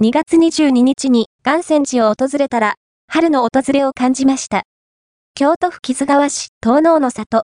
2月22日に岩泉寺を訪れたら、春の訪れを感じました。京都府木津川市東能の里。